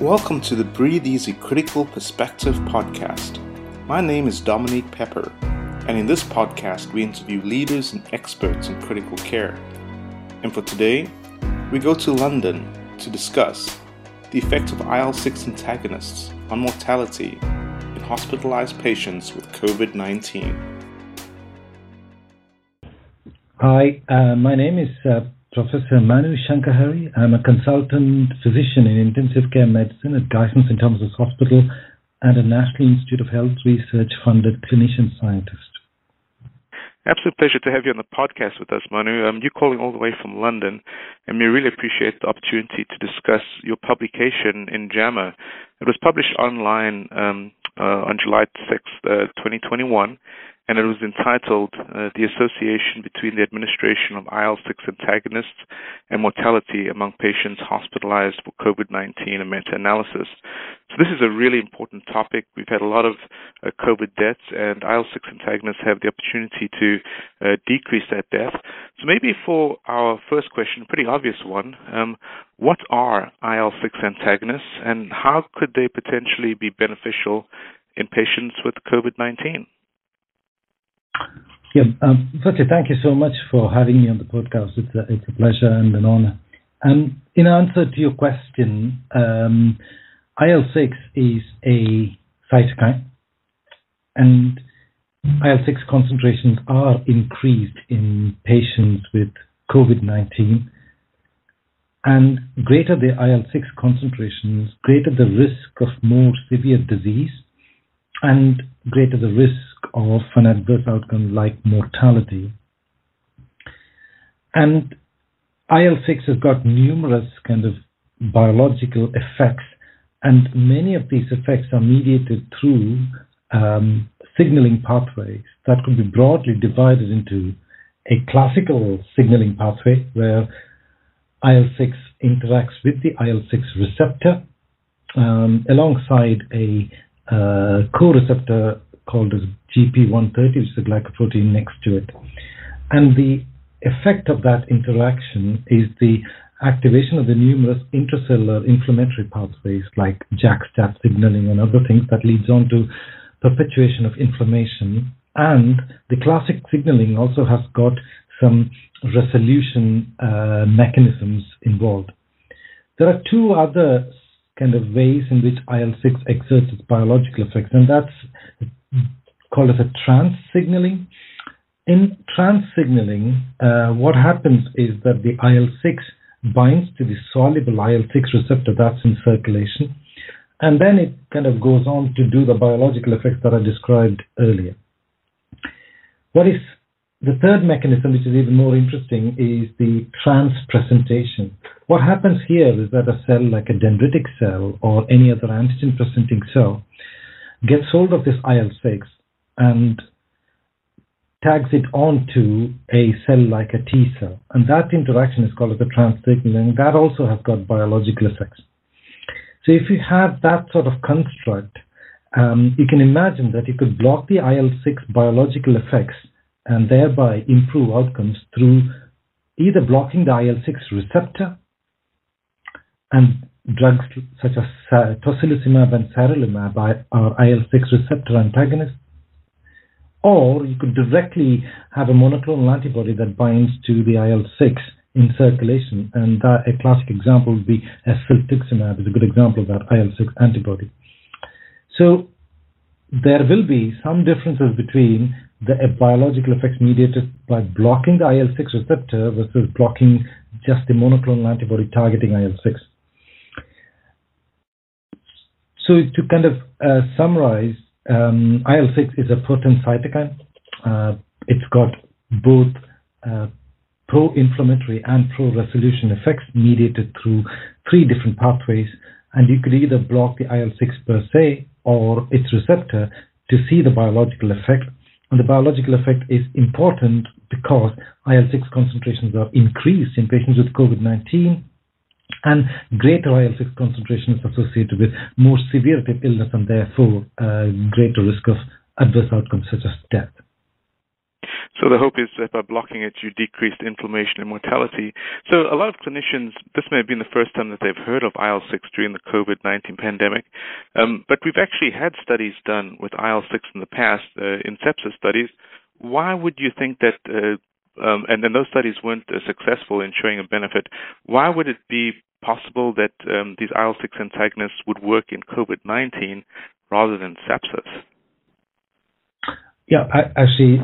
Welcome to the Breathe Easy Critical Perspective podcast. My name is Dominique Pepper, and in this podcast, we interview leaders and experts in critical care. And for today, we go to London to discuss the effect of IL 6 antagonists on mortality in hospitalized patients with COVID 19. Hi, uh, my name is uh, Professor Manu Shankar-Hari. I'm a consultant physician in intensive care medicine at Guy's St Thomas's Hospital and a National Institute of Health Research funded clinician scientist. Absolute pleasure to have you on the podcast with us, Manu. Um, you're calling all the way from London, and we really appreciate the opportunity to discuss your publication in JAMA. It was published online um, uh, on July 6th, uh, 2021, and it was entitled uh, The Association Between the Administration of IL 6 Antagonists and Mortality Among Patients Hospitalized for COVID 19, a meta analysis. So, this is a really important topic. We've had a lot of uh, COVID deaths, and IL 6 antagonists have the opportunity to uh, decrease that death. So, maybe for our first question, a pretty obvious one um, what are IL 6 antagonists, and how could they potentially be beneficial in patients with COVID 19? Yeah, um, thank you so much for having me on the podcast. It's a, it's a pleasure and an honor. And in answer to your question, um, IL 6 is a cytokine, and IL 6 concentrations are increased in patients with COVID 19. And greater the IL 6 concentrations, greater the risk of more severe disease and greater the risk of an adverse outcome like mortality. And IL-6 has got numerous kind of biological effects, and many of these effects are mediated through um, signaling pathways that could be broadly divided into a classical signaling pathway where IL-6 interacts with the IL-6 receptor um, alongside a uh, co-receptor called as GP130, which is a glycoprotein next to it. And the effect of that interaction is the activation of the numerous intracellular inflammatory pathways like JAK-STAT signaling and other things that leads on to perpetuation of inflammation. And the classic signaling also has got some resolution uh, mechanisms involved. There are two other kind of ways in which IL-6 exerts its biological effects, and that's called as a trans signaling. In trans signaling, uh, what happens is that the IL-6 binds to the soluble IL-6 receptor that's in circulation, and then it kind of goes on to do the biological effects that I described earlier. What is the third mechanism, which is even more interesting, is the transpresentation. What happens here is that a cell like a dendritic cell or any other antigen presenting cell gets hold of this IL 6 and tags it onto a cell like a T cell. And that interaction is called the transsignaling. That also has got biological effects. So if you have that sort of construct, um, you can imagine that you could block the IL 6 biological effects and thereby improve outcomes through either blocking the IL 6 receptor and drugs such as uh, tocilizumab and sarilumab are, IL-6 receptor antagonists. Or you could directly have a monoclonal antibody that binds to the IL-6 in circulation. And that, a classic example would be siltuximab is a good example of that IL-6 antibody. So there will be some differences between the uh, biological effects mediated by blocking the IL-6 receptor versus blocking just the monoclonal antibody targeting IL-6. So to kind of uh, summarize, um, IL-6 is a potent cytokine. Uh, it's got both uh, pro-inflammatory and pro-resolution effects mediated through three different pathways. And you could either block the IL-6 per se or its receptor to see the biological effect. And the biological effect is important because IL-6 concentrations are increased in patients with COVID-19 and greater IL-6 concentration is associated with more severity of illness and therefore uh, greater risk of adverse outcomes such as death. So the hope is that by blocking it, you decrease inflammation and mortality. So a lot of clinicians, this may have been the first time that they've heard of IL-6 during the COVID-19 pandemic, um, but we've actually had studies done with IL-6 in the past, uh, in sepsis studies. Why would you think that, uh, um, and then those studies weren't uh, successful in showing a benefit, why would it be possible that um, these IL-6 antagonists would work in COVID-19 rather than sepsis? Yeah, actually,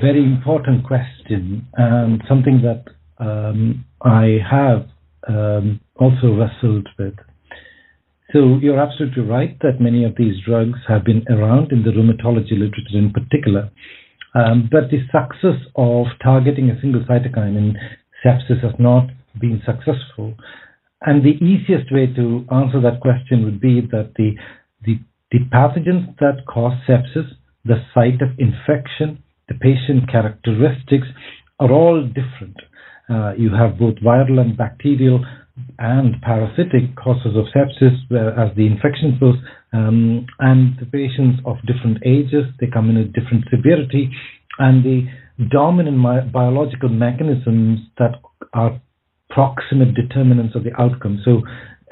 very important question and something that um, I have um, also wrestled with. So you're absolutely right that many of these drugs have been around in the rheumatology literature in particular. Um, but the success of targeting a single cytokine in sepsis has not been successful. And the easiest way to answer that question would be that the, the, the pathogens that cause sepsis, the site of infection, the patient characteristics are all different. Uh, you have both viral and bacterial and parasitic causes of sepsis, as the infection source, um, and the patients of different ages, they come in a different severity, and the dominant biological mechanisms that are proximate determinants of the outcome. So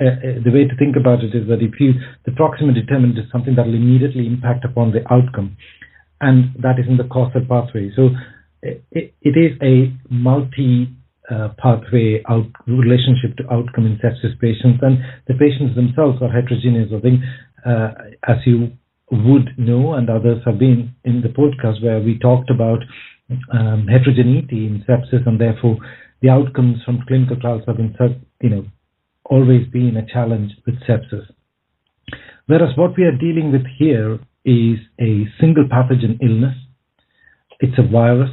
uh, uh, the way to think about it is that if you the proximate determinant is something that will immediately impact upon the outcome and that is in the causal pathway. So it, it is a multi uh, pathway out relationship to outcome in sepsis patients, and the patients themselves are heterogeneous. I think, uh, as you would know, and others have been in the podcast where we talked about um, heterogeneity in sepsis, and therefore the outcomes from clinical trials have been, you know, always been a challenge with sepsis. Whereas what we are dealing with here is a single pathogen illness. It's a virus.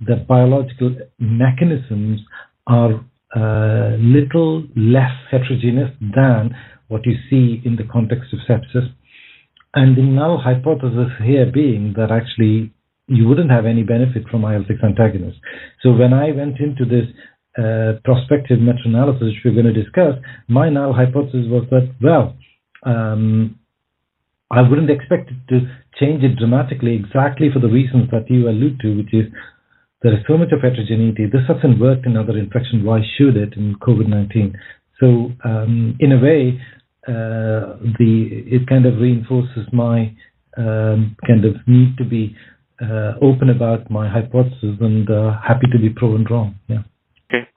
The biological mechanisms are a uh, little less heterogeneous than what you see in the context of sepsis. And the null hypothesis here being that actually you wouldn't have any benefit from IL-6 antagonists. So when I went into this uh, prospective meta-analysis, which we're going to discuss, my null hypothesis was that, well, um, I wouldn't expect it to change it dramatically exactly for the reasons that you allude to, which is there is so much of heterogeneity. This hasn't worked in other infections. Why should it in COVID-19? So um, in a way, uh, the it kind of reinforces my um, kind of need to be uh, open about my hypothesis and uh, happy to be proven wrong. Yeah. Okay.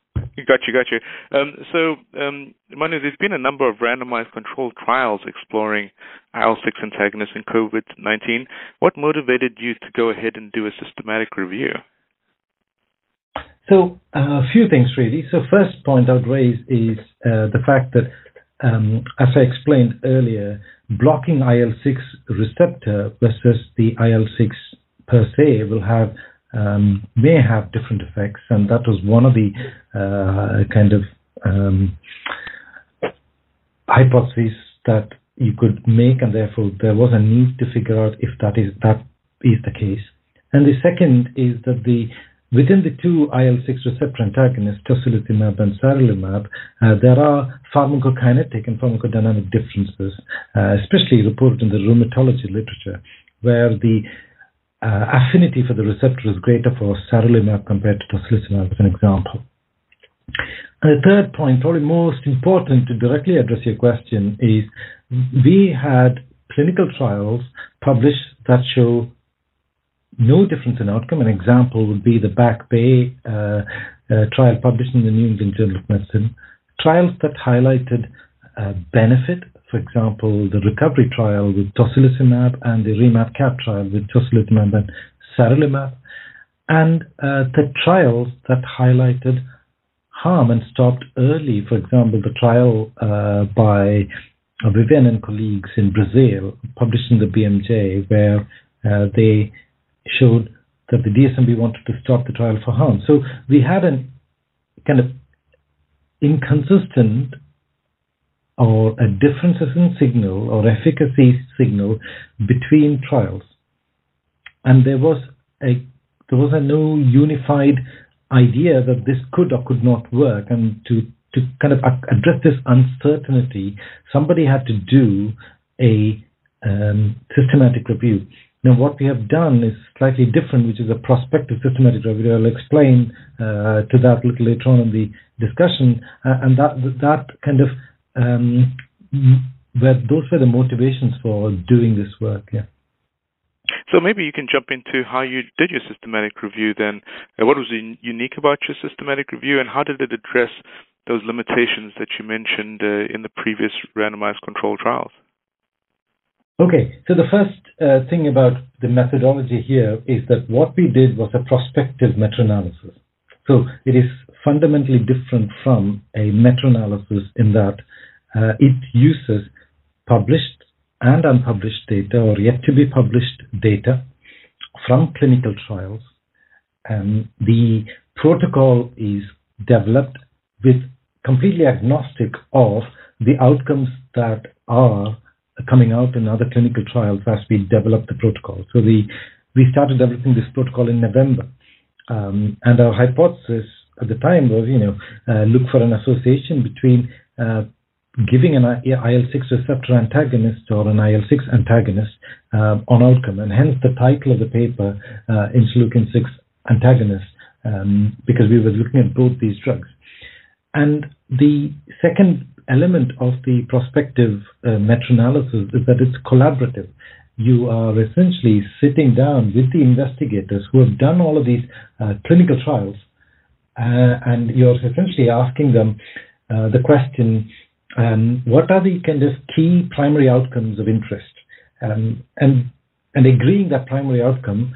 Got you, got you. Um, so, um, Manu, there's been a number of randomized controlled trials exploring IL-6 antagonists in COVID-19. What motivated you to go ahead and do a systematic review? So, uh, a few things really. So, first point I'd raise is uh, the fact that, um, as I explained earlier, blocking IL-6 receptor versus the IL-6 per se will have um, may have different effects, and that was one of the uh, kind of um, hypotheses that you could make, and therefore there was a need to figure out if that is that is the case. And the second is that the within the two IL-6 receptor antagonists, tocilizumab and sarilumab, uh, there are pharmacokinetic and pharmacodynamic differences, uh, especially reported in the rheumatology literature, where the uh, affinity for the receptor is greater for sarilumab compared to tocilizumab, as an example. And the third point, probably most important to directly address your question, is we had clinical trials published that show no difference in outcome. An example would be the BACC Bay uh, uh, trial published in the New England Journal of Medicine. Trials that highlighted uh, benefit for example, the recovery trial with tocilizumab and the REMAP-CAP trial with tocilizumab and sarilumab, and uh, the trials that highlighted harm and stopped early. For example, the trial uh, by Vivian and colleagues in Brazil, published in the BMJ, where uh, they showed that the DSMB wanted to stop the trial for harm. So we had a kind of inconsistent or a differences in signal or efficacy signal between trials. And there was a there was a no unified idea that this could or could not work. And to to kind of address this uncertainty, somebody had to do a um, systematic review. Now, what we have done is slightly different, which is a prospective systematic review. I'll explain uh, to that a little later on in the discussion, uh, and that that kind of um, were those were the motivations for doing this work. Yeah. So maybe you can jump into how you did your systematic review then. Uh, what was unique about your systematic review and how did it address those limitations that you mentioned uh, in the previous randomized controlled trials? Okay, so the first uh, thing about the methodology here is that what we did was a prospective meta-analysis. So it is fundamentally different from a meta-analysis in that uh, it uses published and unpublished data or yet to be published data from clinical trials. And the protocol is developed with completely agnostic of the outcomes that are coming out in other clinical trials as we develop the protocol. So the, we started developing this protocol in November. Um, and our hypothesis at the time was, you know, uh, look for an association between uh, giving an IL-6 receptor antagonist or an IL-6 antagonist uh, on outcome. And hence the title of the paper, uh, interleukin-6 antagonist, um, because we were looking at both these drugs. And the second element of the prospective uh, meta-analysis is that it's collaborative. You are essentially sitting down with the investigators who have done all of these uh, clinical trials, uh, and you're essentially asking them uh, the question, um, what are the kind of key primary outcomes of interest? Um, and, and agreeing that primary outcome,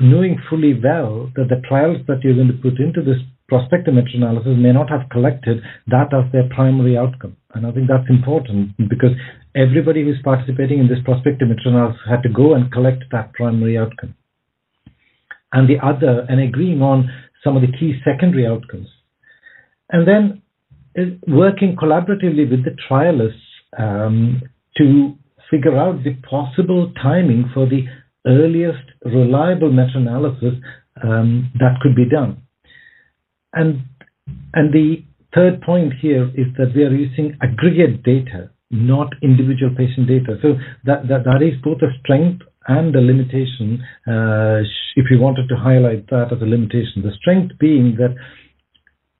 knowing fully well that the trials that you're going to put into this prospective meta-analysis may not have collected that as their primary outcome. And I think that's important because everybody who's participating in this prospective meta-analysis had to go and collect that primary outcome. And the other, and agreeing on some of the key secondary outcomes. And then working collaboratively with the trialists um, to figure out the possible timing for the earliest reliable meta-analysis um, that could be done. And and the third point here is that we are using aggregate data, not individual patient data. So that that, that is both a strength and a limitation. Uh, if you wanted to highlight that as a limitation, the strength being that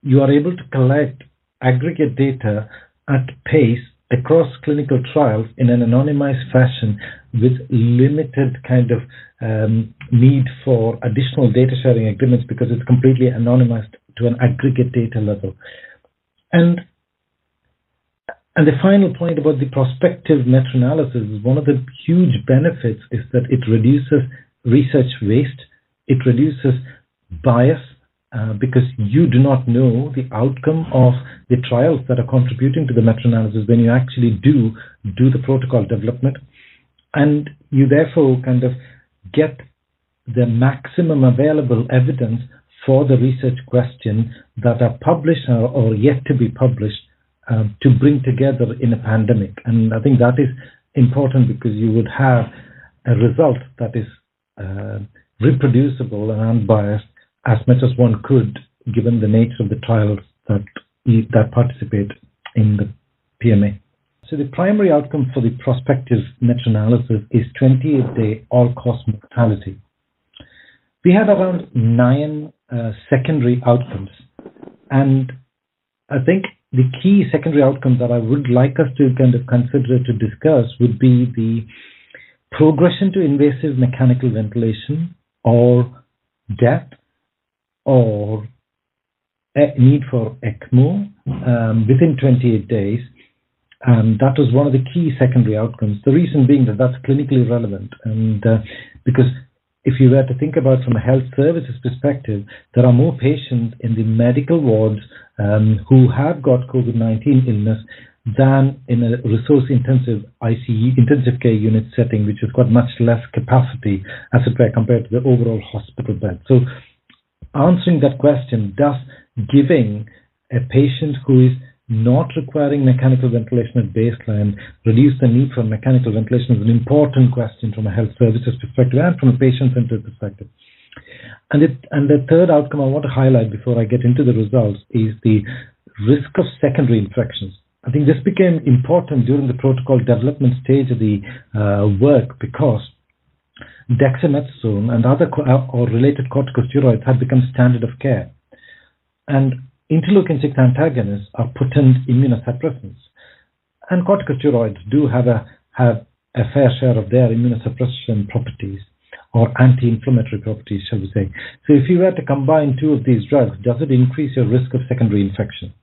you are able to collect aggregate data at pace across clinical trials in an anonymized fashion with limited kind of um, need for additional data sharing agreements because it's completely anonymized to an aggregate data level. And and the final point about the prospective meta-analysis is one of the huge benefits is that it reduces research waste, it reduces bias uh, because you do not know the outcome of the trials that are contributing to the meta-analysis when you actually do do the protocol development, and you therefore kind of get the maximum available evidence for the research question that are published or, or yet to be published um, to bring together in a pandemic. And I think that is important because you would have a result that is uh, reproducible and unbiased as much as one could, given the nature of the trials that that participate in the PMA. So the primary outcome for the prospective meta-analysis is 28-day all-cause mortality. We had around nine uh, secondary outcomes. And I think the key secondary outcome that I would like us to kind of consider to discuss would be the progression to invasive mechanical ventilation or death or need for ECMO um, within 28 days. And that was one of the key secondary outcomes. The reason being that that's clinically relevant, and uh, because if you were to think about from a health services perspective, there are more patients in the medical wards um, who have got COVID-19 illness than in a resource intensive ICU, intensive care unit setting, which has got much less capacity as it were compared to the overall hospital bed. So answering that question, does giving a patient who is not requiring mechanical ventilation at baseline reduce the need for mechanical ventilation is an important question from a health services perspective and from a patient-centered perspective. And, it, and the third outcome I want to highlight before I get into the results is the risk of secondary infections. I think this became important during the protocol development stage of the uh, work because dexamethasone and other uh, or related corticosteroids have become standard of care. And interleukin 6 antagonists are potent immunosuppressants. And corticosteroids do have a, have a fair share of their immunosuppression properties or anti-inflammatory properties, shall we say. So if you were to combine two of these drugs, does it increase your risk of secondary infection?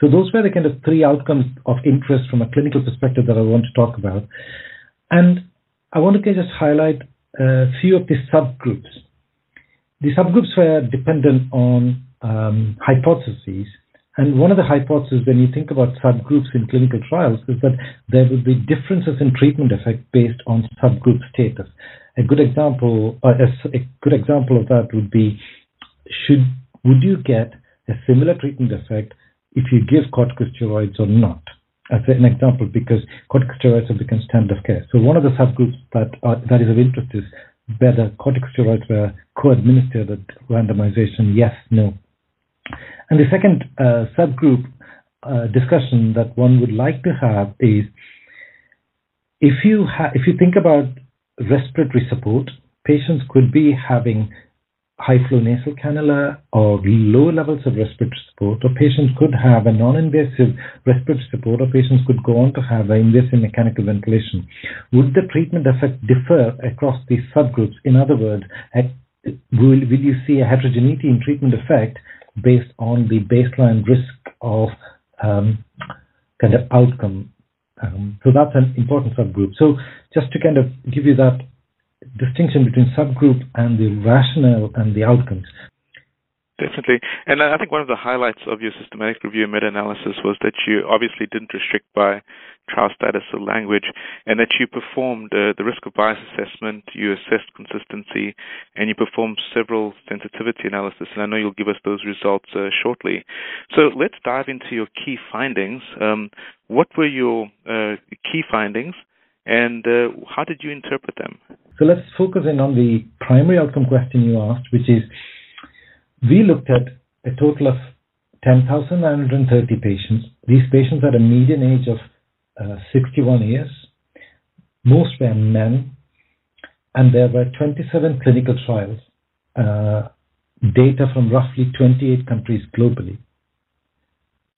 So those were the kind of three outcomes of interest from a clinical perspective that I want to talk about. And I want to just highlight a few of the subgroups. The subgroups were dependent on um, hypotheses. And one of the hypotheses when you think about subgroups in clinical trials is that there will be differences in treatment effect based on subgroup status. A good example, uh, a, a good example of that would be, should would you get a similar treatment effect if you give corticosteroids or not? As an example, because corticosteroids have become standard of care. So one of the subgroups that are, that is of interest is whether corticosteroids were co-administered at randomization, yes, no. And the second uh, subgroup uh, discussion that one would like to have is if you ha- if you think about respiratory support, patients could be having high flow nasal cannula or low levels of respiratory support, or patients could have a non-invasive respiratory support, or patients could go on to have an invasive mechanical ventilation. Would the treatment effect differ across these subgroups? In other words, will, will you see a heterogeneity in treatment effect based on the baseline risk of um, kind of outcome. Um, so that's an important subgroup. So just to kind of give you that distinction between subgroup and the rationale and the outcomes. Definitely. And I think one of the highlights of your systematic review and meta-analysis was that you obviously didn't restrict by trial status or language, and that you performed uh, the risk of bias assessment, you assessed consistency, and you performed several sensitivity analysis. And I know you'll give us those results uh, shortly. So let's dive into your key findings. Um, what were your uh, key findings, and uh, how did you interpret them? So let's focus in on the primary outcome question you asked, which is we looked at a total of 10,930 patients. These patients had a median age of uh, 61 years. Most were men, and there were 27 clinical trials, uh, data from roughly 28 countries globally.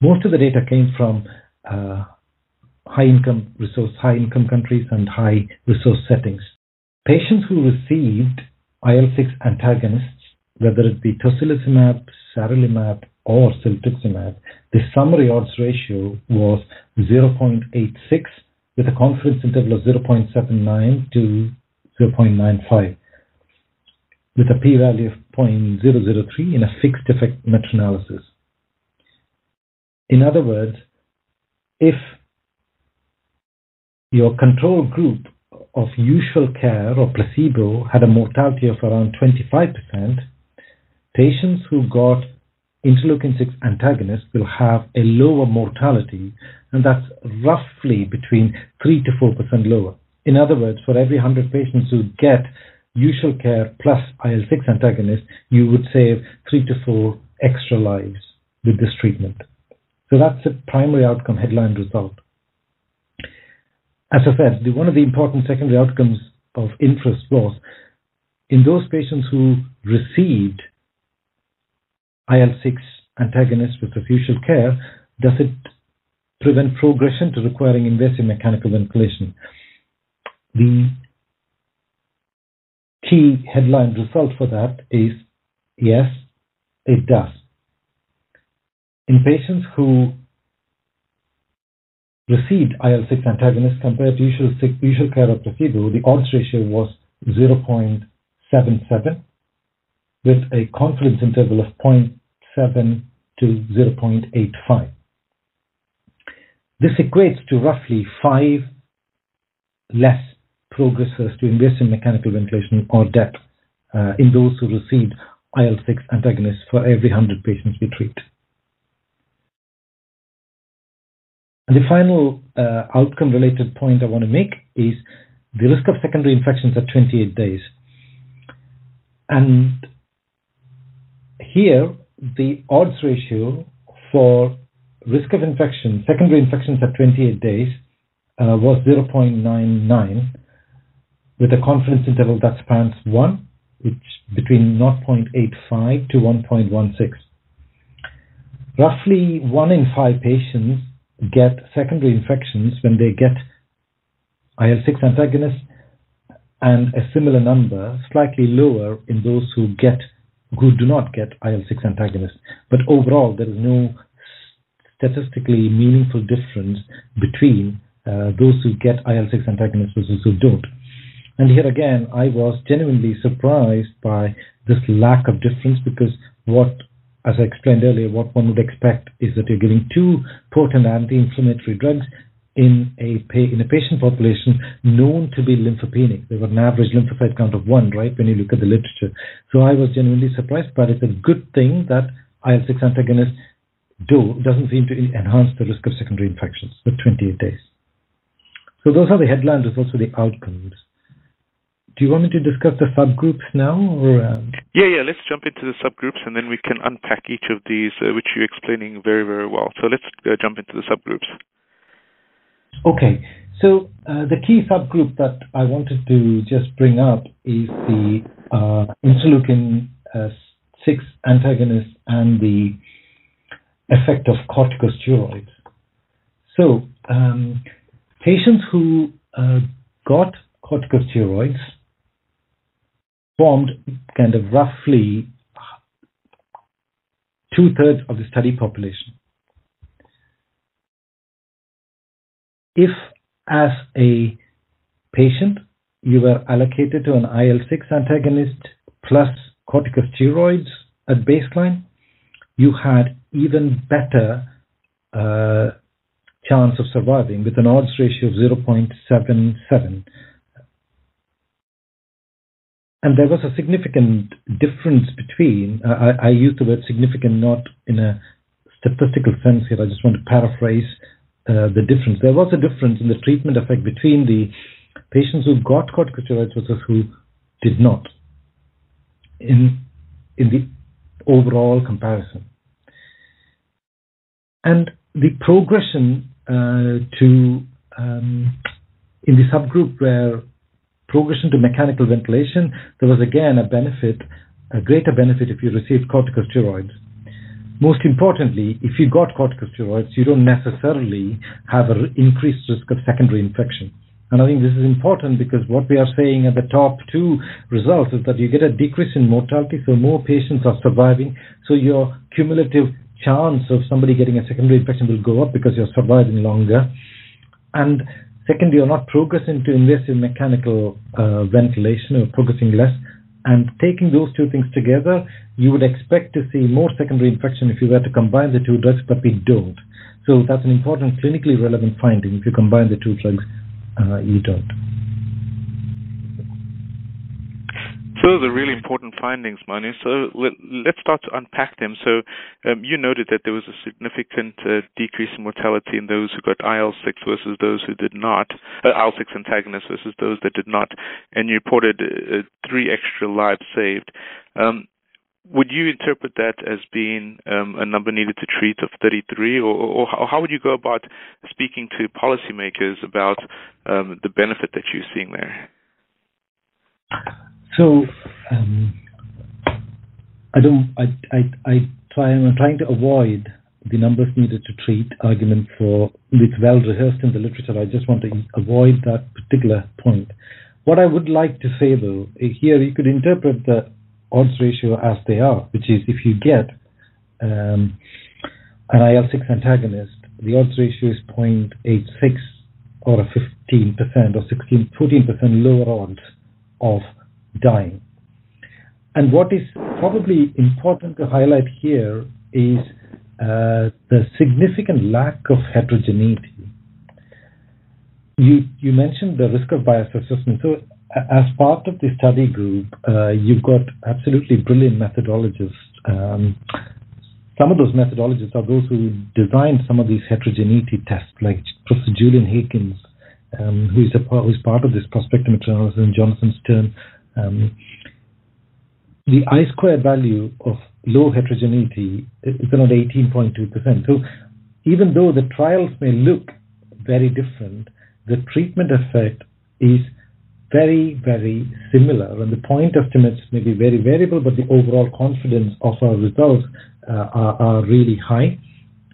Most of the data came from uh, high income resource, high income countries and high resource settings. Patients who received IL-6 antagonists, whether it be tocilizumab, sarilumab, or siltuximab, the summary odds ratio was 0.86 with a confidence interval of 0.79 to 0.95 with a p-value of 0.003 in a fixed effect meta-analysis. In other words, if your control group of usual care or placebo had a mortality of around 25%, patients who got interleukin 6 antagonists will have a lower mortality, and that's roughly between 3 to 4% lower. In other words, for every 100 patients who get usual care plus IL 6 antagonist, you would save 3 to 4 extra lives with this treatment. So that's the primary outcome headline result. As I said, the, one of the important secondary outcomes of interest was in those patients who received IL-6 antagonists with usual care, does it prevent progression to requiring invasive mechanical ventilation? The key headline result for that is yes, it does. In patients who received IL-6 antagonist compared to usual, usual care or placebo, the odds ratio was 0.77 with a confidence interval of 0.7 to 0.85. This equates to roughly five less progressors to invasive mechanical ventilation or death uh, in those who received IL-6 antagonists for every 100 patients we treat. And the final uh, outcome related point I want to make is the risk of secondary infections at 28 days. And here, the odds ratio for risk of infection, secondary infections at 28 days, uh, was 0.99, with a confidence interval that spans 1, which between 0.85 to 1.16. Roughly 1 in 5 patients get secondary infections when they get IL-6 antagonists and a similar number, slightly lower in those who get who do not get IL-6 antagonists. But overall, there is no statistically meaningful difference between uh, those who get IL-6 antagonists versus who don't. And here again, I was genuinely surprised by this lack of difference because what, as I explained earlier, what one would expect is that you're giving two potent anti-inflammatory drugs in a in a patient population known to be lymphopenic. They have got an average lymphocyte count of one, right? When you look at the literature, so I was genuinely surprised. But it's a good thing that IL-6 antagonists do doesn't seem to enhance the risk of secondary infections for 28 days. So those are the headline results for the outcomes. Do you want me to discuss the subgroups now, or? Um... Yeah, yeah. Let's jump into the subgroups, and then we can unpack each of these, uh, which you're explaining very, very well. So let's uh, jump into the subgroups. Okay. So uh, the key subgroup that I wanted to just bring up is the uh, interleukin uh, 6 antagonist and the effect of corticosteroids. So um, patients who uh, got corticosteroids formed kind of roughly two thirds of the study population. if as a patient you were allocated to an IL-6 antagonist plus corticosteroids at baseline, you had even better uh, chance of surviving with an odds ratio of 0.77. And there was a significant difference between, uh, I, I use the word significant not in a statistical sense here, I just want to paraphrase uh, the difference. There was a difference in the treatment effect between the patients who got corticosteroids versus who did not in in the overall comparison. And the progression uh, to um, in the subgroup where progression to mechanical ventilation, there was again a benefit, a greater benefit if you received corticosteroids most importantly, if you got corticosteroids, you don't necessarily have an increased risk of secondary infection. And I think this is important because what we are saying at the top two results is that you get a decrease in mortality, so more patients are surviving. So your cumulative chance of somebody getting a secondary infection will go up because you're surviving longer. And second, you're not progressing to invasive mechanical uh, ventilation or progressing less. And taking those two things together, you would expect to see more secondary infection if you were to combine the two drugs, but we don't. So that's an important clinically relevant finding. If you combine the two drugs, uh, you don't. So those are really important findings, Manu. So let, us start to unpack them. So um, you noted that there was a significant uh, decrease in mortality in those who got IL-6 versus those who did not, uh, IL-6 antagonists versus those that did not, and you reported uh, three extra lives saved. Um, would you interpret that as being um, a number needed to treat of 33, or, or, or, how would you go about speaking to policymakers about um, the benefit that you're seeing there? So um, I don't. I, I I try. I'm trying to avoid the numbers needed to treat argument for it's well rehearsed in the literature. I just want to avoid that particular point. What I would like to say though, here you could interpret the odds ratio as they are, which is if you get um, an IL-6 antagonist, the odds ratio is 0.86 or a 15% or 16, 14% lower odds of dying. And what is probably important to highlight here is uh, the significant lack of heterogeneity. You, you mentioned the risk of bias assessment. So, as part of the study group, uh, you've got absolutely brilliant methodologists. Um, some of those methodologists are those who designed some of these heterogeneity tests, like Professor Julian Higgins, um, who is a, who's part of this prospective meta-analysis, and Jonathan Sterne, um, the I squared value of low heterogeneity is around 18.2%. So even though the trials may look very different, the treatment effect is very, very similar. And the point estimates may be very variable, but the overall confidence of our results uh, are, are really high.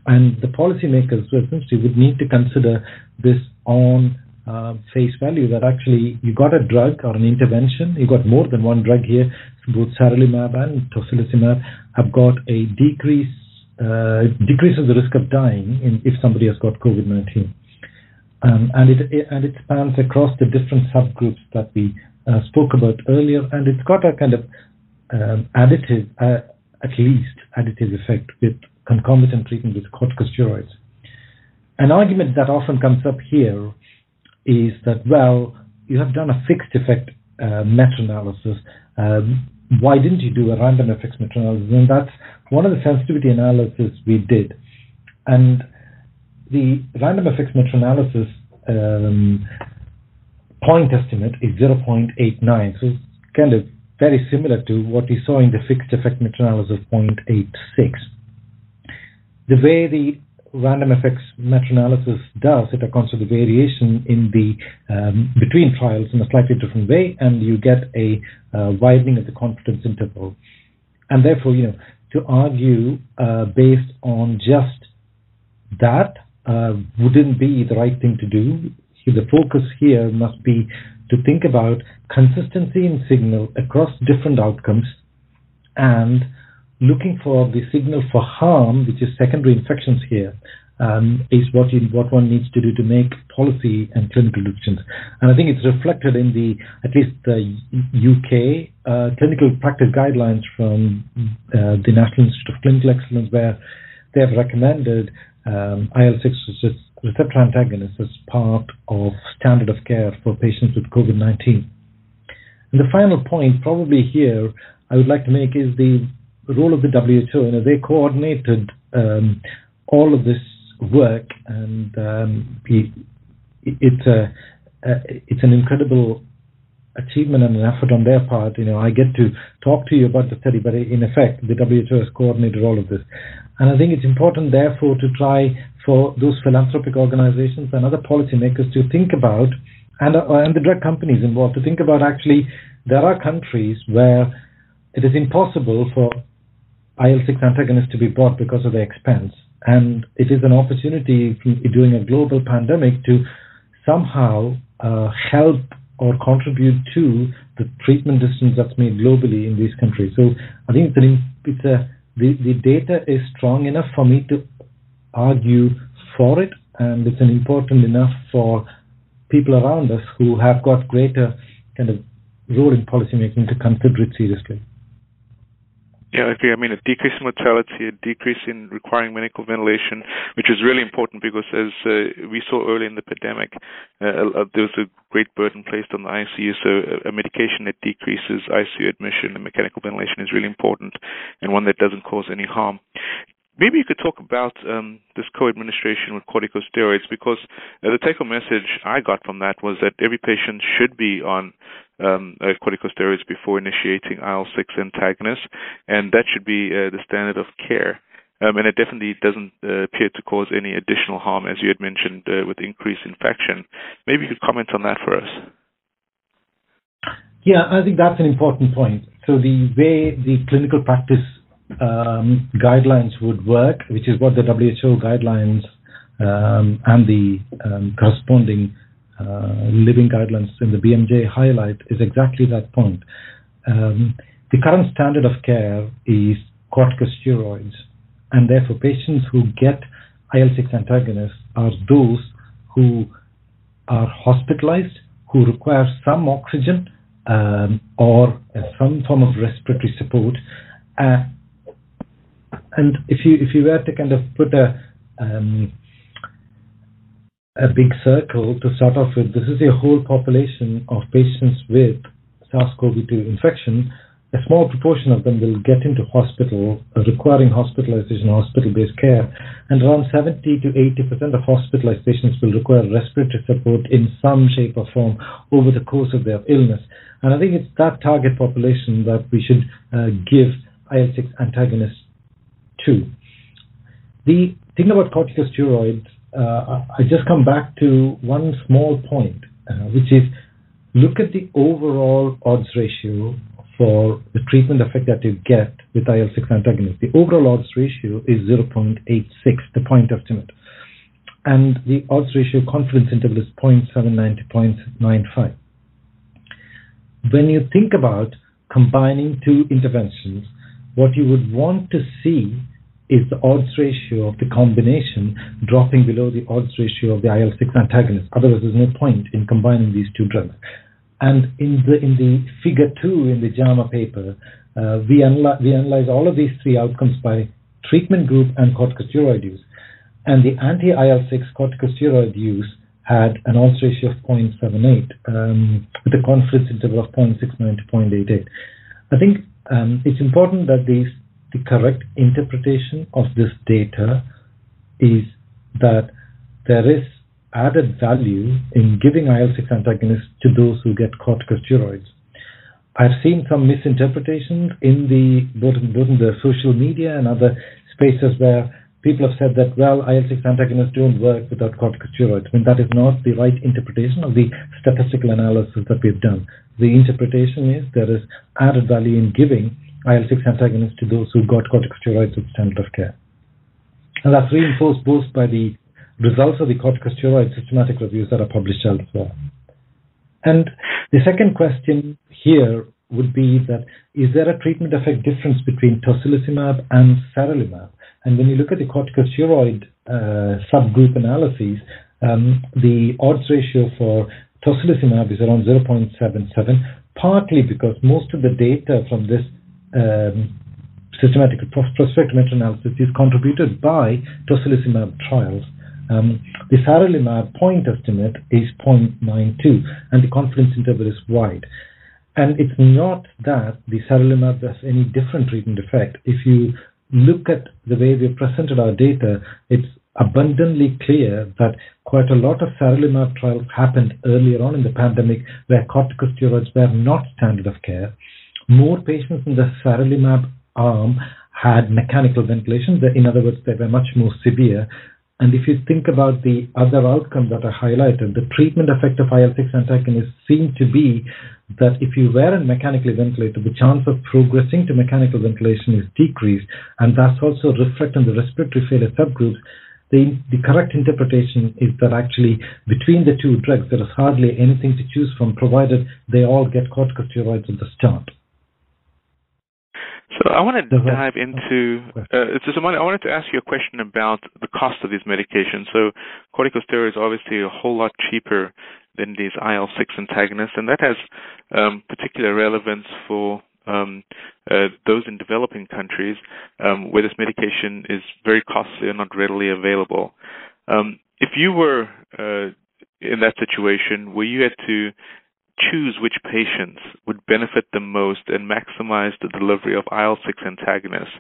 And the policymakers essentially would need to consider this on uh, face value that actually you got a drug or an intervention, you got more than one drug here, both sarilumab and tocilizumab have got a decrease uh, decreases the risk of dying in, if somebody has got COVID-19. Um, and it, it, and it spans across the different subgroups that we uh, spoke about earlier, and it's got a kind of um, additive, uh, at least additive effect with concomitant treatment with corticosteroids. An argument that often comes up here is that, well, you have done a fixed effect uh, meta-analysis. Um, why didn't you do a random effects meta-analysis? And that's one of the sensitivity analysis we did. And the random effects meta-analysis um, point estimate is 0.89. So it's kind of very similar to what we saw in the fixed effect meta-analysis of 0.86. The way the random effects meta-analysis does, it accounts for the variation in the um, between trials in a slightly different way, and you get a uh, widening of the confidence interval. And therefore, you know, to argue uh, based on just that uh, wouldn't be the right thing to do. The focus here must be to think about consistency in signal across different outcomes and looking for the signal for harm, which is secondary infections here, um, is what you, what one needs to do to make policy and clinical decisions. And I think it's reflected in the at least the UK uh, clinical practice guidelines from uh, the National Institute of Clinical Excellence, where they have recommended um, IL-6 receptor antagonists as part of standard of care for patients with COVID-19. And the final point, probably here, I would like to make is the role of the WHO. You know, they coordinated um, all of this work, and um, it's a, it's an incredible achievement and an effort on their part. You know, I get to talk to you about the study, but in effect, the WHO has coordinated all of this. And I think it's important, therefore, to try for those philanthropic organizations and other policymakers to think about, and, uh, and the drug companies involved, to think about actually there are countries where it is impossible for IL-6 antagonists to be bought because of the expense. And it is an opportunity during a global pandemic to somehow uh, help or contribute to the treatment distance that's made globally in these countries. So I think it's, an, it's a, the, the data is strong enough for me to argue for it, and it's an important enough for people around us who have got greater kind of role in policymaking to consider it seriously. Yeah, I agree. I mean, a decrease in mortality, a decrease in requiring medical ventilation, which is really important because, as uh, we saw early in the pandemic, uh, there was a great burden placed on the ICU. So, a, a medication that decreases ICU admission and mechanical ventilation is really important, and one that doesn't cause any harm. Maybe you could talk about um, this co-administration with corticosteroids because uh, the take-home message I got from that was that every patient should be on um, uh, corticosteroids before initiating IL-6 antagonists, and that should be uh, the standard of care. Um, and it definitely doesn't uh, appear to cause any additional harm, as you had mentioned, uh, with increased infection. Maybe you could comment on that for us. Yeah, I think that's an important point. So the way the clinical practice um, guidelines would work, which is what the WHO guidelines um, and the um, corresponding living guidelines in the BMJ highlight, is exactly that point. Um, the current standard of care is corticosteroids, and therefore patients who get IL-6 antagonists are those who are hospitalized, who require some oxygen um, or uh, some form of respiratory support, uh, and if you if you were to kind of put a um, a big circle to start off with, this is a whole population of patients with SARS-CoV-2 infection. A small proportion of them will get into hospital, requiring hospitalization, hospital-based care, and around 70 to 80 percent of hospitalized patients will require respiratory support in some shape or form over the course of their illness. And I think it's that target population that we should uh, give IL-6 antagonists to. The thing about corticosteroids, uh, I just come back to one small point, uh, which is look at the overall odds ratio for the treatment effect that you get with IL-6 antagonists. The overall odds ratio is 0.86, the point estimate. And the odds ratio confidence interval is 0.79 to 0.95. When you think about combining two interventions, what you would want to see is the odds ratio of the combination dropping below the odds ratio of the IL-6 antagonist. Otherwise, there's no point in combining these two drugs. And in the in the figure two in the JAMA paper, uh, we, analyze, we analyze all of these three outcomes by treatment group and corticosteroid use. And the anti-IL-6 corticosteroid use had an odds ratio of 0.78 um, with a confidence interval of 0.69 to 0.88. I think um, it's important that these, the correct interpretation of this data is that there is added value in giving IL-6 antagonists to those who get corticosteroids. I've seen some misinterpretations in the both, both in the social media and other spaces where people have said that well IL-6 antagonists don't work without corticosteroids. I mean that is not the right interpretation of the statistical analysis that we've done. The interpretation is there is added value in giving IL-6 antagonists to those who got corticosteroids with standard of care. And that's reinforced both by the results of the corticosteroid systematic reviews that are published elsewhere. And the second question here would be that is there a treatment effect difference between tocilizumab and sarilumab? And when you look at the corticosteroid uh, subgroup analyses, um, the odds ratio for tocilizumab is around 0.77, partly because most of the data from this um, systematic prospective meta-analysis is contributed by tocilizumab trials. Um, the sarilumab point estimate is 0.92, and the confidence interval is wide. And it's not that the sarilumab has any different treatment effect. If you look at the way we presented our data, it's abundantly clear that quite a lot of sarilumab trials happened earlier on in the pandemic where corticosteroids were not standard of care. More patients in the sarilumab arm had mechanical ventilation. In other words, they were much more severe. And if you think about the other outcomes that are highlighted, the treatment effect of IL-6 antagonists seem to be that if you weren't mechanically ventilated, the chance of progressing to mechanical ventilation is decreased, and that's also reflected in the respiratory failure subgroups. The, the correct interpretation is that actually between the two drugs, there is hardly anything to choose from, provided they all get corticosteroids at the start. So I want to dive into. Uh, so I wanted to ask you a question about the cost of these medications. So corticosteroids are obviously a whole lot cheaper than these IL-6 antagonists, and that has um, particular relevance for um, uh, those in developing countries um, where this medication is very costly and not readily available. Um, if you were uh, in that situation where you had to choose which patients would benefit the most and maximize the delivery of IL-6 antagonists,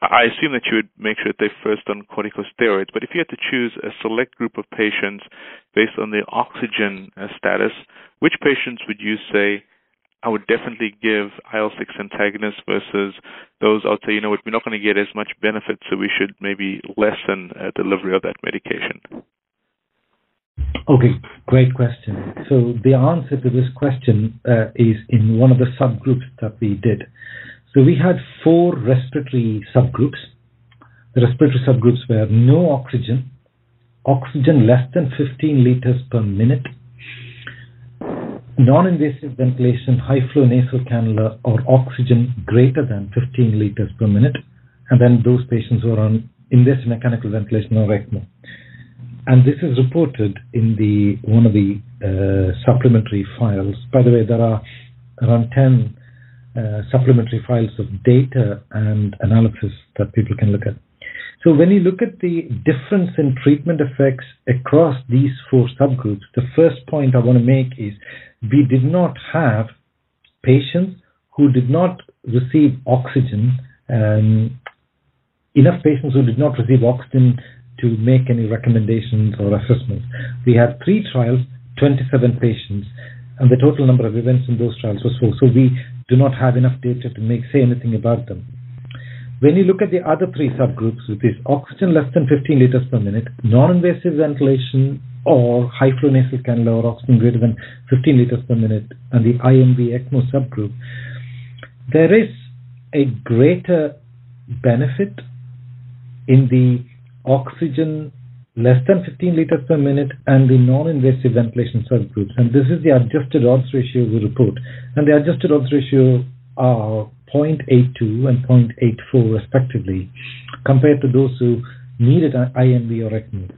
I assume that you would make sure that they're first on corticosteroids. But if you had to choose a select group of patients based on their oxygen uh, status, which patients would you say I would definitely give IL-6 antagonists versus those out say, you know what, we're not going to get as much benefit, so we should maybe lessen uh, delivery of that medication? Okay, great question. So the answer to this question uh, is in one of the subgroups that we did. So we had four respiratory subgroups. The respiratory subgroups were no oxygen, oxygen less than 15 liters per minute, non-invasive ventilation, high flow nasal cannula, or oxygen greater than 15 liters per minute, and then those patients who are on invasive mechanical ventilation or ECMO and this is reported in the one of the uh, supplementary files. By the way, there are around 10 uh, supplementary files of data and analysis that people can look at. So when you look at the difference in treatment effects across these four subgroups, the first point I want to make is we did not have patients who did not receive oxygen, um, enough patients who did not receive oxygen to make any recommendations or assessments. We had three trials, 27 patients, and the total number of events in those trials was four. So we do not have enough data to make say anything about them. When you look at the other three subgroups, which is oxygen less than 15 liters per minute, non-invasive ventilation or high flow nasal cannula or oxygen greater than 15 liters per minute and the IMV ECMO subgroup, there is a greater benefit in the oxygen less than 15 liters per minute and the non-invasive ventilation subgroups. And this is the adjusted odds ratio we report. And the adjusted odds ratio are 0.82 and 0.84 respectively, compared to those who needed IMV or ECMO.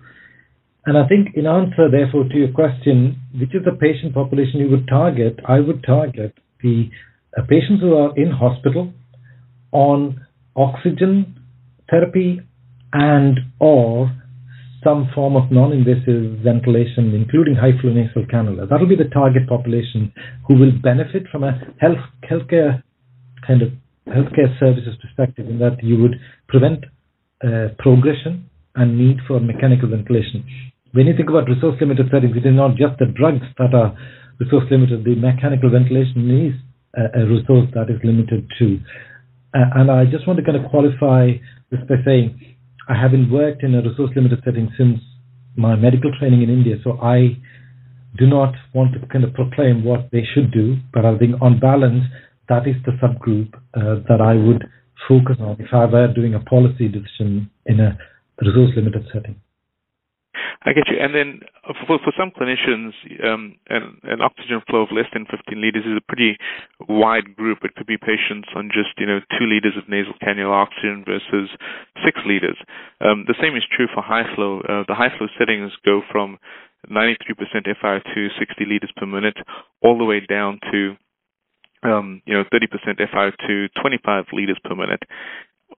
And I think in answer, therefore, to your question, which is the patient population you would target, I would target the uh, patients who are in hospital on oxygen therapy and or some form of non-invasive ventilation, including high flow nasal cannula. That will be the target population who will benefit from a health healthcare kind of healthcare services perspective, in that you would prevent uh, progression and need for mechanical ventilation. When you think about resource limited settings, it is not just the drugs that are resource limited. The mechanical ventilation is a, a resource that is limited too. Uh, and I just want to kind of qualify this by saying I haven't worked in a resource limited setting since my medical training in India, so I do not want to kind of proclaim what they should do, but I think on balance, that is the subgroup uh, that I would focus on if I were doing a policy decision in a resource limited setting. I get you. And then for, for some clinicians, um, an, an oxygen flow of less than 15 liters is a pretty wide group. It could be patients on just you know two liters of nasal cannula oxygen versus six liters. Um, the same is true for high flow. Uh, the high flow settings go from 93% FiO2, 60 liters per minute, all the way down to um, you know 30% FiO2, 25 liters per minute.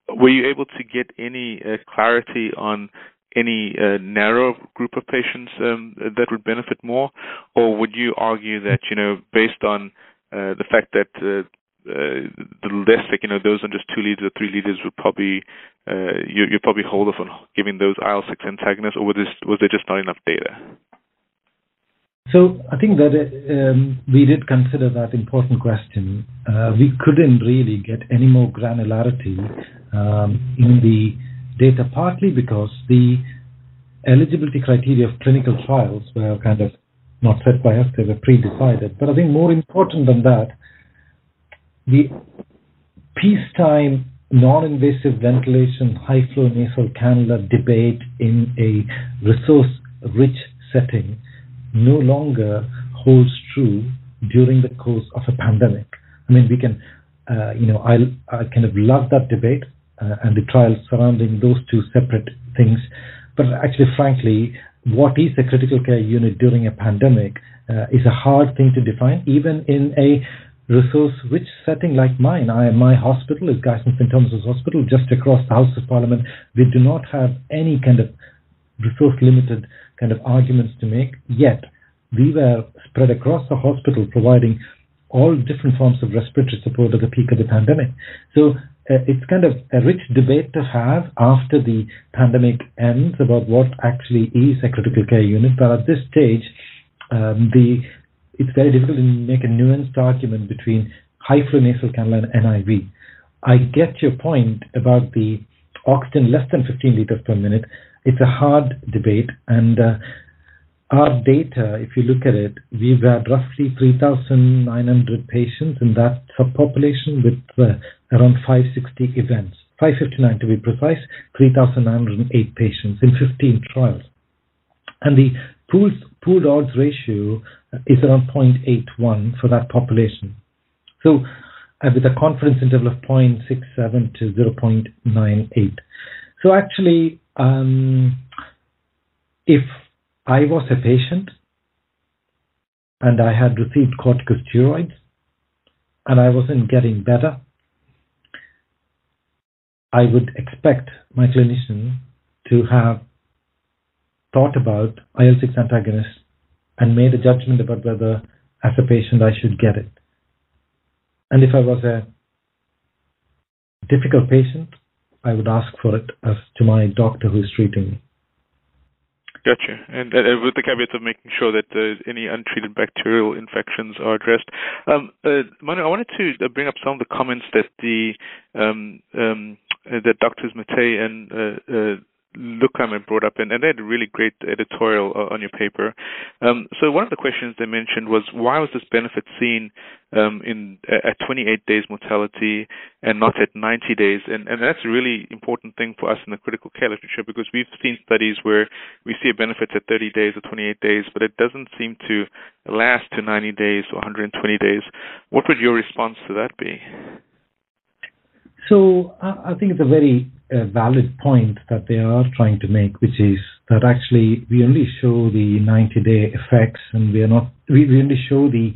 Were you able to get any uh, clarity on any uh, narrow group of patients um, that would benefit more, or would you argue that you know based on uh, the fact that uh, uh the less like you know those on just two liters or three liters would probably uh, you you probably hold off on giving those IL six antagonists, or was this was there just not enough data? So I think that um, we did consider that important question. Uh, we couldn't really get any more granularity um, in the data, partly because the eligibility criteria of clinical trials were kind of not set by us, they were pre-decided. But I think more important than that, the peacetime non-invasive ventilation high flow nasal cannula debate in a resource-rich setting no longer holds true during the course of a pandemic. I mean, we can, uh, you know, I, I kind of love that debate and the trials surrounding those two separate things. But actually, frankly, what is a critical care unit during a pandemic uh, is a hard thing to define, even in a resource-rich setting like mine. I, my hospital is Guy's St Thomas's Hospital, just across the House of Parliament. We do not have any kind of resource-limited kind of arguments to make. Yet, we were spread across the hospital, providing all different forms of respiratory support at the peak of the pandemic. So uh, it's kind of a rich debate to have after the pandemic ends about what actually is a critical care unit. But at this stage, um, the it's very difficult to make a nuanced argument between high flow nasal cannula and NIV. I get your point about the oxygen less than 15 liters per minute. It's a hard debate, and uh, our data, if you look at it, we've had roughly 3,900 patients in that subpopulation with uh, around 560 events. 559 to be precise, 3,908 patients in 15 trials. And the pooled, pooled odds ratio is around 0.81 for that population. So uh, with a confidence interval of 0.67 to 0.98. So actually, um, if I was a patient and I had received corticosteroids and I wasn't getting better, I would expect my clinician to have thought about IL 6 antagonists and made a judgment about whether, as a patient, I should get it. And if I was a difficult patient, I would ask for it as to my doctor who is treating me. Gotcha. And uh, with the caveat of making sure that uh, any untreated bacterial infections are addressed. Um, uh, Manu, I wanted to uh, bring up some of the comments that the um, um, that Doctors Matthay and uh, uh, Lukam had brought up, and, and they had a really great editorial uh, on your paper. Um, so one of the questions they mentioned was why was this benefit seen um, in at 28 days mortality and not at 90 days? And, and that's a really important thing for us in the critical care literature because we've seen studies where we see a benefit at 30 days or 28 days, but it doesn't seem to last to 90 days or 120 days. What would your response to that be? So I think it's a very uh, valid point that they are trying to make, which is that actually we only show the 90-day effects, and we are not we, we only show the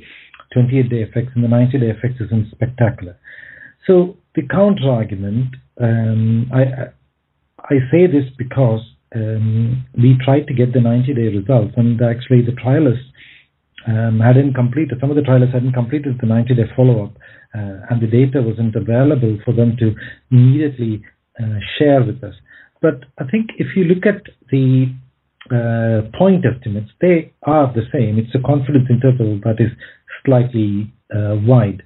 28-day effects, and the 90-day effects isn't spectacular. So the counter argument, um, I I say this because um, we tried to get the 90-day results, and actually the trialists um, hadn't completed. Some of the trialists hadn't completed the 90-day follow-up and the data wasn't available for them to immediately uh, share with us. But I think if you look at the uh, point estimates, they are the same. It's a confidence interval that is slightly uh, wide.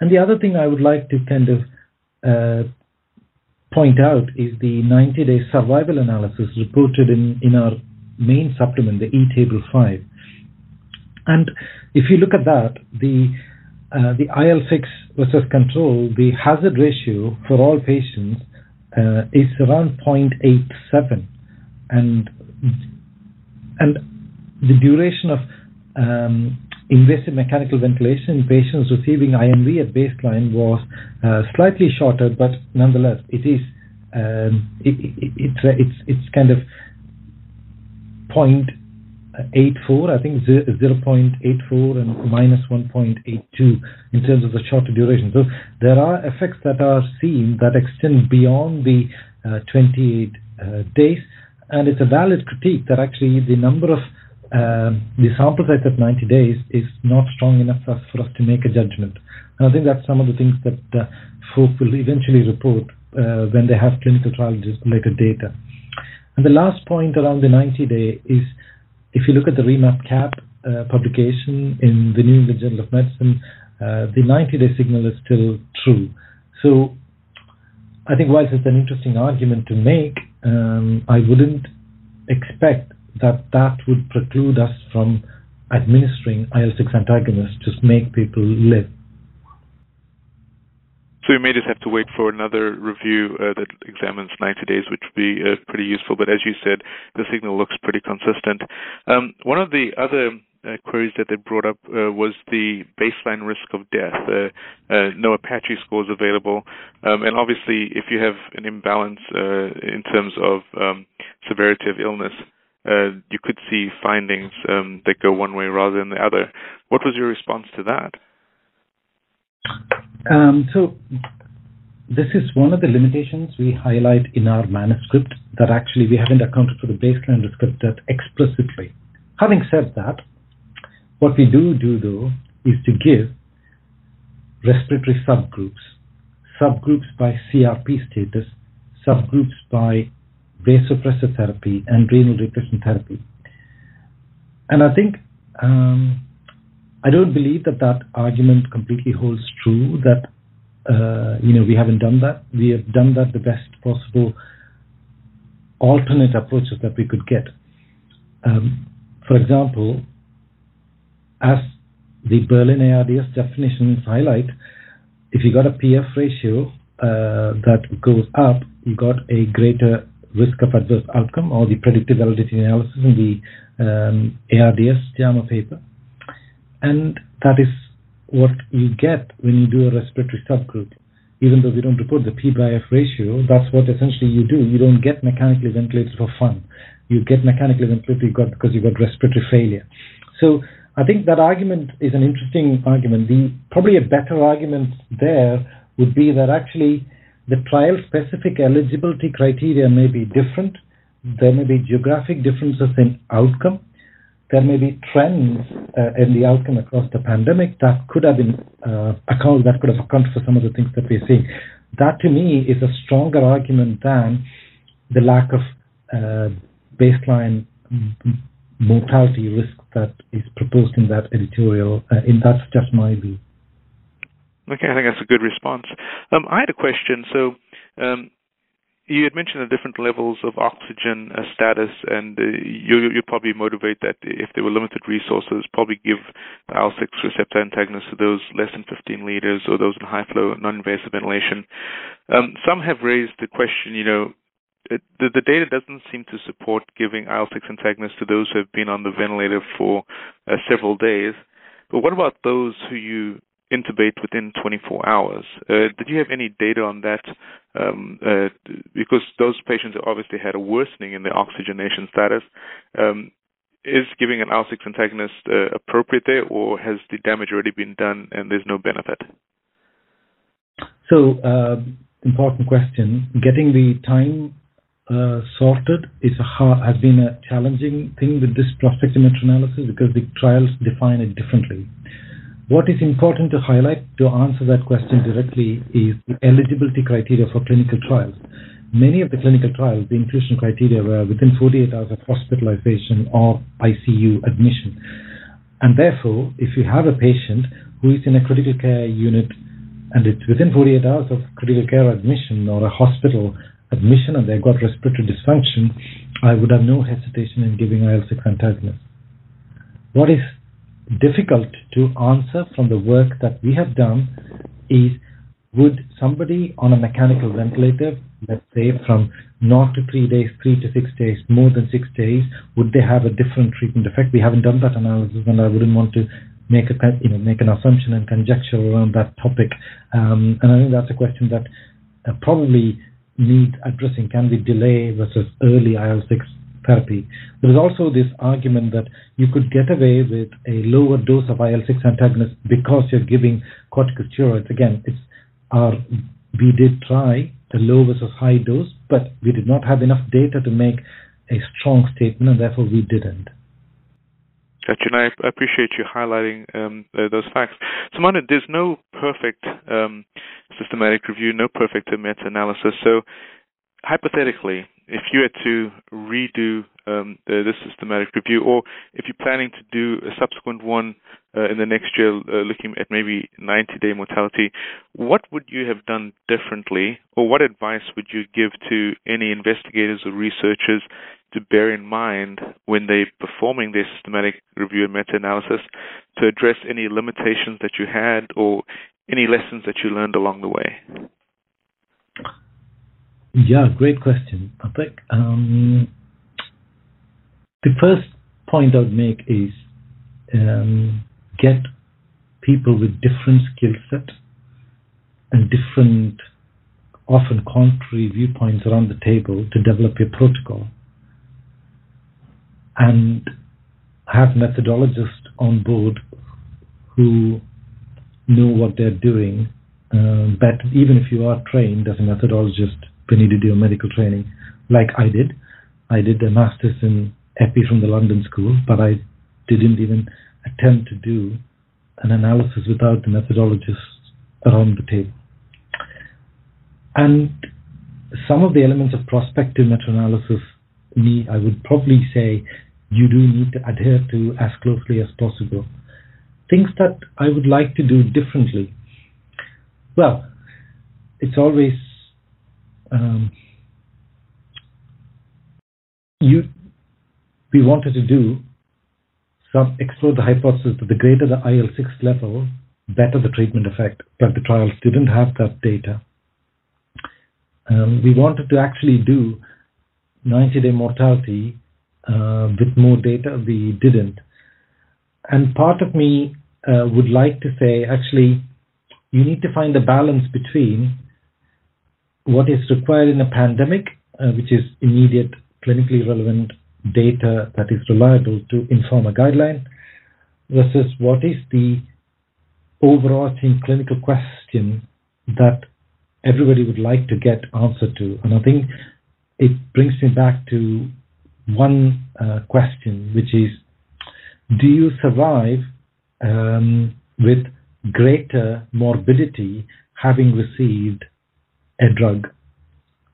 And the other thing I would like to kind of uh, point out is the 90-day survival analysis reported in, in our main supplement, the E-Table 5. And if you look at that, the uh, the IL-6 versus control, the hazard ratio for all patients uh, is around 0.87, and and the duration of um, invasive mechanical ventilation in patients receiving IMV at baseline was uh, slightly shorter, but nonetheless, it is um, it, it, it's it's it's kind of point 0.84, I think 0.84 and minus 1.82 in terms of the shorter duration. So there are effects that are seen that extend beyond the uh, 28 uh, days, and it's a valid critique that actually the number of um, the sample size at 90 days is not strong enough for us, for us to make a judgment. And I think that's some of the things that uh, will eventually report uh, when they have clinical trial related data. And the last point around the 90 day is if you look at the REMAP-CAP uh, publication in the New England Journal of Medicine, uh, the 90-day signal is still true. So I think whilst it's an interesting argument to make, um, I wouldn't expect that that would preclude us from administering IL-6 antagonists to make people live. So we may just have to wait for another review uh, that examines 90 days, which would be uh, pretty useful. But as you said, the signal looks pretty consistent. Um, one of the other uh, queries that they brought up uh, was the baseline risk of death. Uh, uh no Apache scores available, um, and obviously, if you have an imbalance uh, in terms of um, severity of illness, uh, you could see findings um, that go one way rather than the other. What was your response to that? Um, so this is one of the limitations we highlight in our manuscript that actually we haven't accounted for the baseline death explicitly. Having said that, what we do do though is to give respiratory subgroups, subgroups by CRP status, subgroups by vasopressor therapy and renal replacement therapy. And I think um, I don't believe that that argument completely holds true. That uh, you know we haven't done that. We have done that the best possible alternate approaches that we could get. Um, for example, as the Berlin ARDS definitions highlight, if you got a PF ratio uh, that goes up, you got a greater risk of adverse outcome or the predictive validity analysis in the um, ARDS JAMA paper. And that is what you get when you do a respiratory subgroup. Even though we don't report the P by F ratio, that's what essentially you do. You don't get mechanically ventilated for fun. You get mechanically ventilated because you've got respiratory failure. So I think that argument is an interesting argument. The probably a better argument there would be that actually the trial specific eligibility criteria may be different. There may be geographic differences in outcome there may be trends uh, in the outcome across the pandemic that could have been uh, account that could have accounted for some of the things that we're seeing. That to me is a stronger argument than the lack of uh, baseline mortality risk that is proposed in that editorial. Uh, and that's just my view. Okay, I think that's a good response. Um, I had a question. So, um, you had mentioned the different levels of oxygen uh, status, and uh, you, would probably motivate that if there were limited resources, probably give IL-6 receptor antagonists to those less than 15 liters or those in high flow non-invasive ventilation. Um, some have raised the question, you know, it, the, the, data doesn't seem to support giving IL-6 antagonists to those who have been on the ventilator for uh, several days. But what about those who you intubate within 24 hours. Uh, did you have any data on that? Um, uh, because those patients obviously had a worsening in their oxygenation status. Um, is giving an IL-6 antagonist uh, appropriate there, or has the damage already been done and there's no benefit? So, uh, important question. Getting the time uh, sorted is a hard, has been a challenging thing with this prospective meta-analysis because the trials define it differently. What is important to highlight to answer that question directly is the eligibility criteria for clinical trials. Many of the clinical trials, the inclusion criteria were within 48 hours of hospitalization or ICU admission. And therefore, if you have a patient who is in a critical care unit and it's within 48 hours of critical care admission or a hospital admission and they've got respiratory dysfunction, I would have no hesitation in giving IL-6 antagonist. What is difficult to answer from the work that we have done is would somebody on a mechanical ventilator, let's say from not to three days, three to six days, more than six days, would they have a different treatment effect? We haven't done that analysis, and I wouldn't want to make a you know make an assumption and conjecture around that topic. Um, and I think that's a question that uh, probably needs addressing. Can we delay versus early IL-6 therapy. There is also this argument that you could get away with a lower dose of IL-6 antagonist because you're giving corticosteroids. Again, it's our, we did try the low versus high dose, but we did not have enough data to make a strong statement, and therefore we didn't. Gotcha, and I appreciate you highlighting um, uh, those facts. So, Manu, there's no perfect um, systematic review, no perfect meta-analysis. So, hypothetically, if you had to redo um, the, the, systematic review, or if you're planning to do a subsequent one uh, in the next year, uh, looking at maybe 90-day mortality, what would you have done differently, or what advice would you give to any investigators or researchers to bear in mind when they're performing their systematic review and meta-analysis to address any limitations that you had or any lessons that you learned along the way? Yeah, great question. I think um, the first point I would make is um, get people with different skill set and different, often contrary viewpoints around the table to develop your protocol and have methodologists on board who know what they're doing. Uh, but even if you are trained as a methodologist, we need to do a medical training, like I did. I did a master's in epi from the London School, but I didn't even attempt to do an analysis without the methodologists around the table. And some of the elements of prospective meta-analysis, me, I would probably say you do need to adhere to as closely as possible. Things that I would like to do differently. Well, it's always um, you we wanted to do some explore the hypothesis that the greater the IL-6 level, better the treatment effect, but the trials didn't have that data. Um, we wanted to actually do 90-day mortality uh, with more data. We didn't. And part of me uh, would like to say, actually, you need to find a balance between what is required in a pandemic, uh, which is immediate clinically relevant data that is reliable to inform a guideline, versus what is the overarching clinical question that everybody would like to get answer to. And I think it brings me back to one uh, question, which is do you survive um, with greater morbidity having received a drug.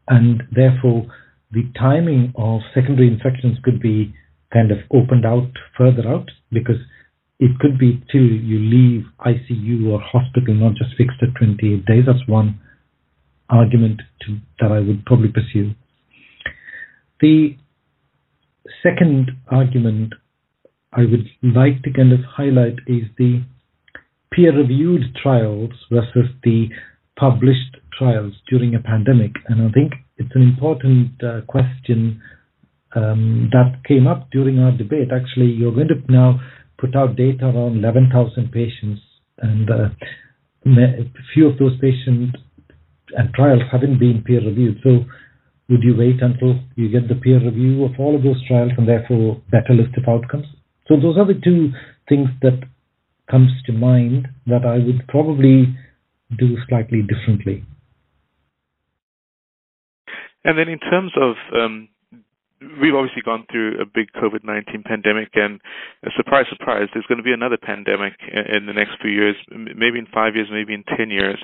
And therefore, the timing of secondary infections could be kind of opened out further out because it could be till you leave ICU or hospital, not just fixed at 28 days. That's one argument to, that I would probably pursue. The second argument I would like to kind of highlight is the peer-reviewed trials versus the published trials during a pandemic. And I think it's an important uh, question um, that came up during our debate. Actually, you're going to now put out data around 11,000 patients, and uh, a few of those patients and trials haven't been peer reviewed. So, would you wait until you get the peer review of all of those trials and therefore better list of outcomes? So, those are the two things that comes to mind that I would probably do slightly differently. And then, in terms of um, we've obviously gone through a big COVID 19 pandemic, and surprise, surprise, there's going to be another pandemic in, in the next few years, maybe in five years, maybe in 10 years.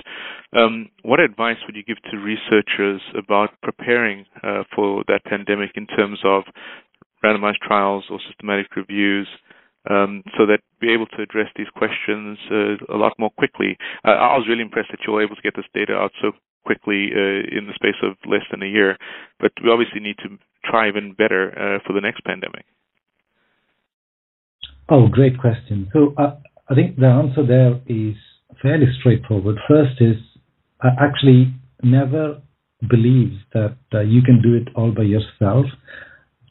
Um, what advice would you give to researchers about preparing uh, for that pandemic in terms of randomized trials or systematic reviews? Um, so that be able to address these questions uh, a lot more quickly. Uh, I was really impressed that you were able to get this data out so quickly uh, in the space of less than a year. But we obviously need to try even better for the next pandemic? Oh, great question. So I think the answer there is fairly straightforward. First is I actually never believe that uh, you can do it all by yourself.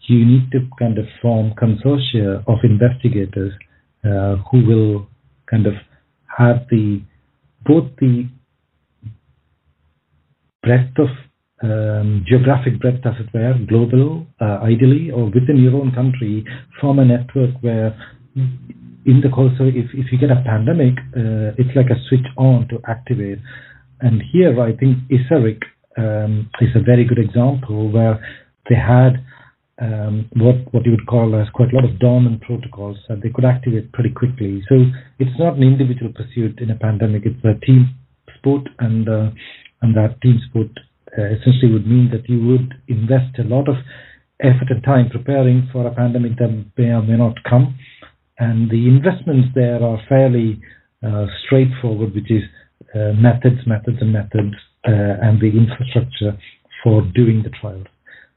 You need to kind of form consortia of investigators uh, who will kind of have the both the breadth of um, geographic breadth, as it were, global, uh, ideally, or within your own country, form a network where in the course of, if, if you get a pandemic, uh, it's like a switch on to activate. And here, I think ISARIC um, is a very good example where they had um, what what you would call as quite a lot of dormant protocols that they could activate pretty quickly. So it's not an individual pursuit in a pandemic; it's a team sport, and uh, and that team sport uh, essentially would mean that you would invest a lot of effort and time preparing for a pandemic that may or may not come. And the investments there are fairly uh, straightforward, which is uh, methods, methods, and methods, uh, and the infrastructure for doing the trials.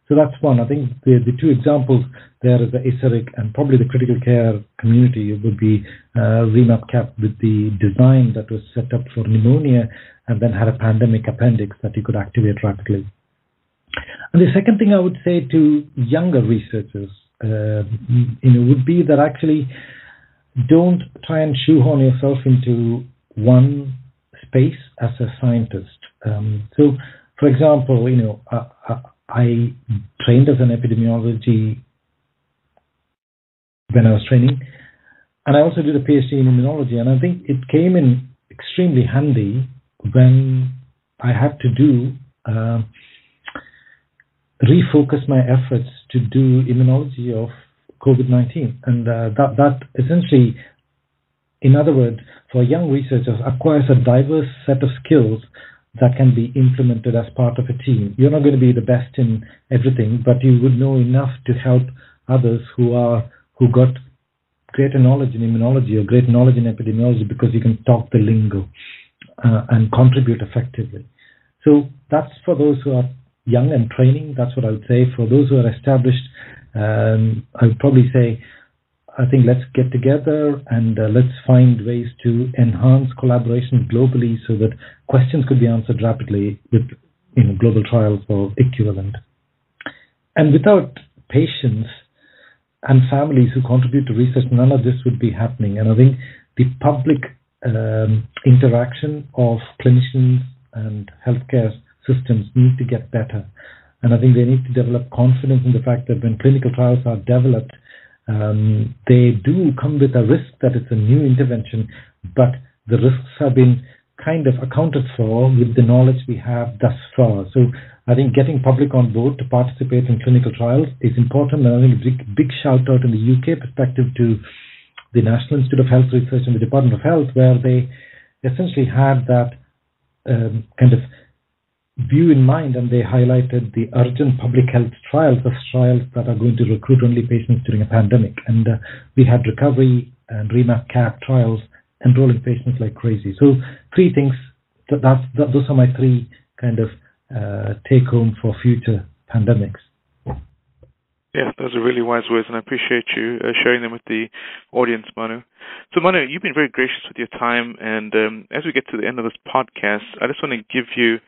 So that's one. I think the, the two examples there is the ISARIC and probably the critical care community would be uh, REMAP-CAP with the design that was set up for pneumonia and then had a pandemic appendix that you could activate rapidly. And the second thing I would say to younger researchers, uh, you know, would be that actually don't try and shoehorn yourself into one space as a scientist. Um, so, for example, you know, I trained as an epidemiology when I was training, and I also did a PhD in immunology, and I think it came in extremely handy when I had to do uh, refocus my efforts to do immunology of COVID-19, and uh, that that essentially, in other words, for young researchers, acquires a diverse set of skills that can be implemented as part of a team. You're not going to be the best in everything, but you would know enough to help others who are who got greater knowledge in immunology or great knowledge in epidemiology because you can talk the lingo uh, and contribute effectively. So that's for those who are young and training. That's what I would say. For those who are established, um, I would probably say, I think let's get together and uh, let's find ways to enhance collaboration globally so that questions could be answered rapidly with you know, global trials or equivalent. And without patients and families who contribute to research, none of this would be happening. And I think the public um, interaction of clinicians and healthcare systems need to get better. And I think they need to develop confidence in the fact that when clinical trials are developed, um, they do come with a risk that it's a new intervention, but the risks have been kind of accounted for with the knowledge we have thus far. So I think getting public on board to participate in clinical trials is important. And I think a big, big shout out in the UK perspective to the National Institute of Health Research and the Department of Health, where they essentially had that um, kind of view in mind and they highlighted the urgent public health trials as trials that are going to recruit only patients during a pandemic. And uh, we had recovery and REMAP CAP trials enrolling patients like crazy. So three things, that, that, those are my three kind of uh, take home for future pandemics. Yeah, those are really wise words, and I appreciate you uh, sharing them with the audience, Manu. So, Manu, you've been very gracious with your time, and um, as we get to the end of this podcast, I just want to give you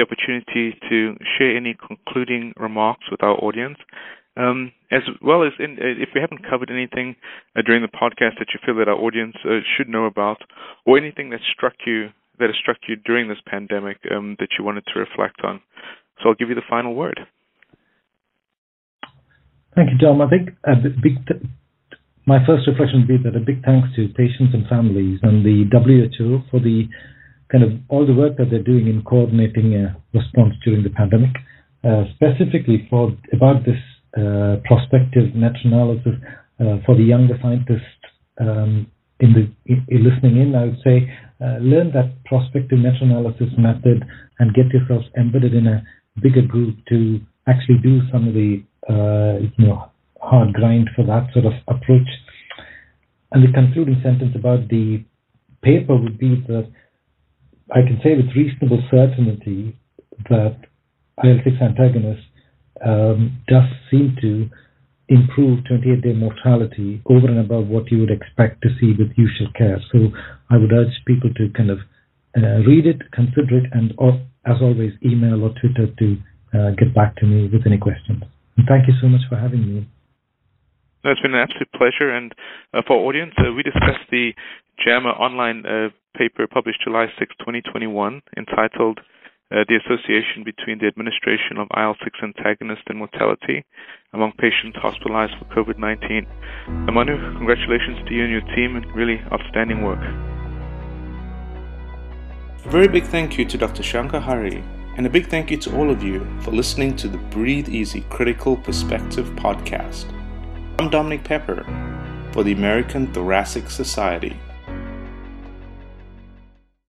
the opportunity to share any concluding remarks with our audience, um, as well as in, uh, if we haven't covered anything uh, during the podcast that you feel that our audience uh, should know about, or anything that struck you that has struck you during this pandemic um, that you wanted to reflect on. So, I'll give you the final word. Thank you, Tom. I think a big th- my first reflection would be that a big thanks to patients and families and the WHO for the kind of all the work that they're doing in coordinating a response during the pandemic. Uh, specifically for about this uh, prospective meta-analysis uh, for the younger scientists um, in the in, in listening in, I would say uh, learn that prospective meta-analysis method and get yourselves embedded in a bigger group to actually do some of the uh, you know, hard grind for that sort of approach. And the concluding sentence about the paper would be that I can say with reasonable certainty that IL-6 antagonist um, does seem to improve 28-day mortality over and above what you would expect to see with usual care. So I would urge people to kind of uh, read it, consider it, and or, as always, email or Twitter to uh, get back to me with any questions. And thank you so much for having me. No, it's been an absolute pleasure. And uh, for audience, uh, we discussed the JAMA online uh, paper published July 6, 2021, entitled uh, The Association Between the Administration of IL 6 Antagonist and Mortality Among Patients Hospitalized for COVID 19. Manu, congratulations to you and your team, and really outstanding work. A very big thank you to Dr. Shankar Hari and a big thank you to all of you for listening to the Breathe Easy Critical Perspective podcast. I'm Dominique Pepper for the American Thoracic Society.